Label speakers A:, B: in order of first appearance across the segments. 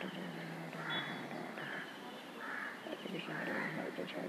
A: I'm to to to try do it.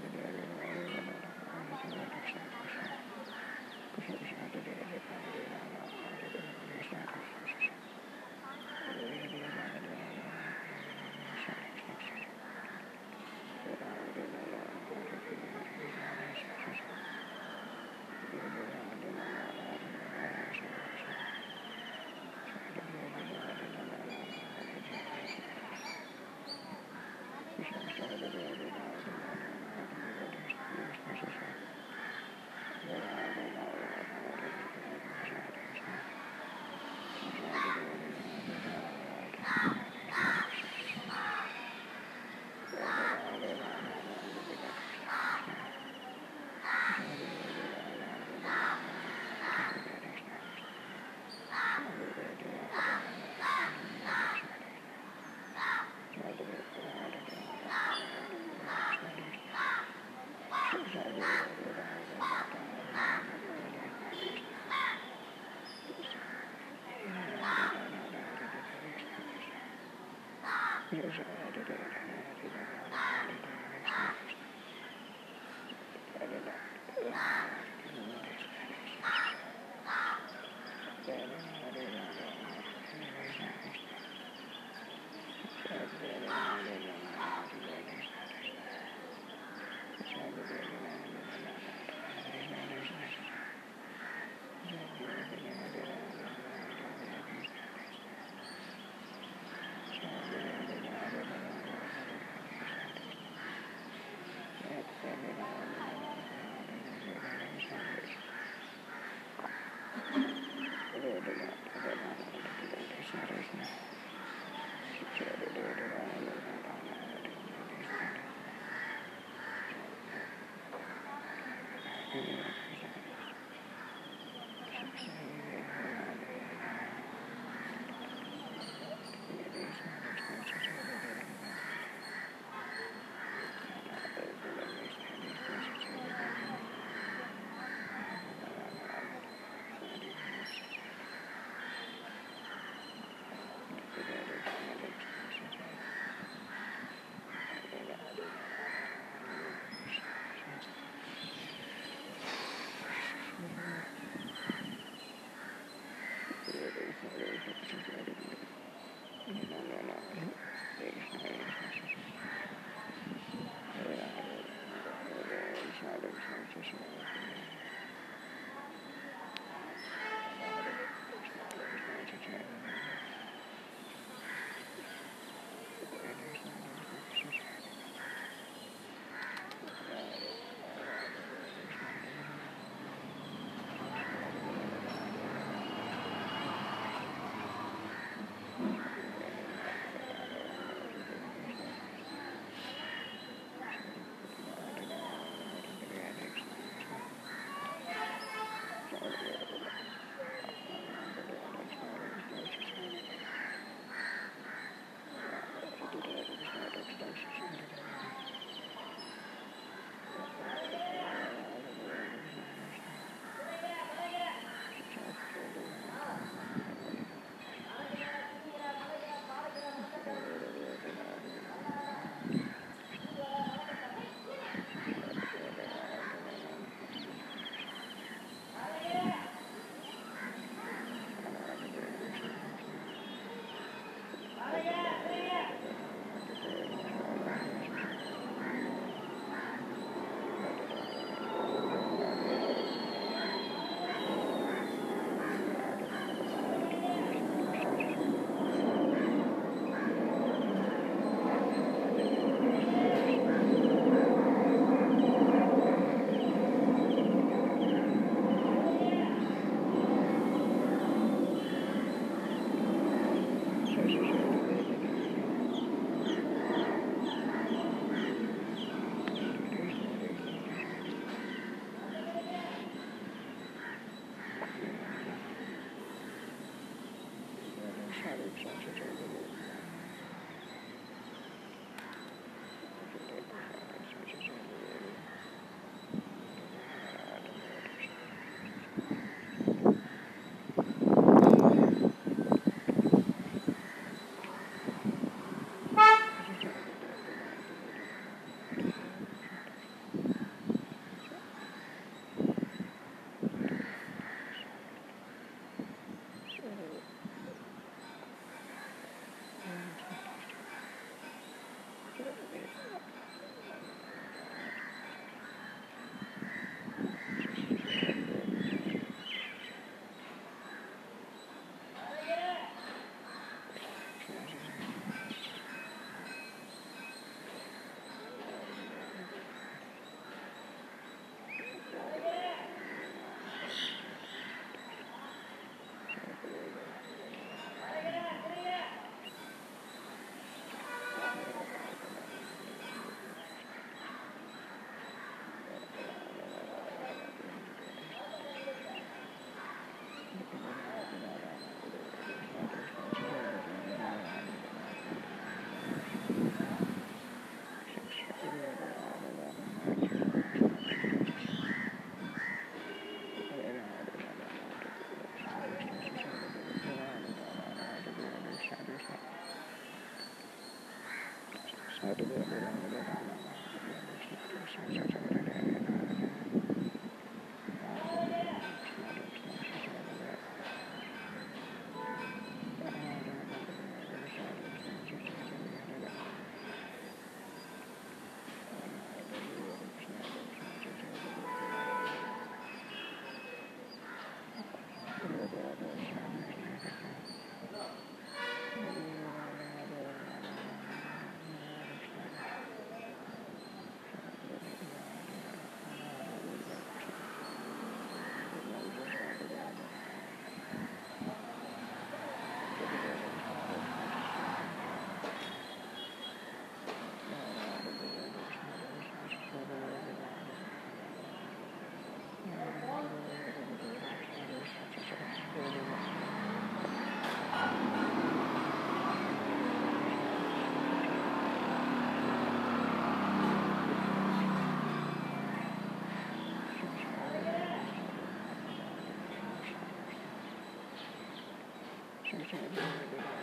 A: 啦。Richmond.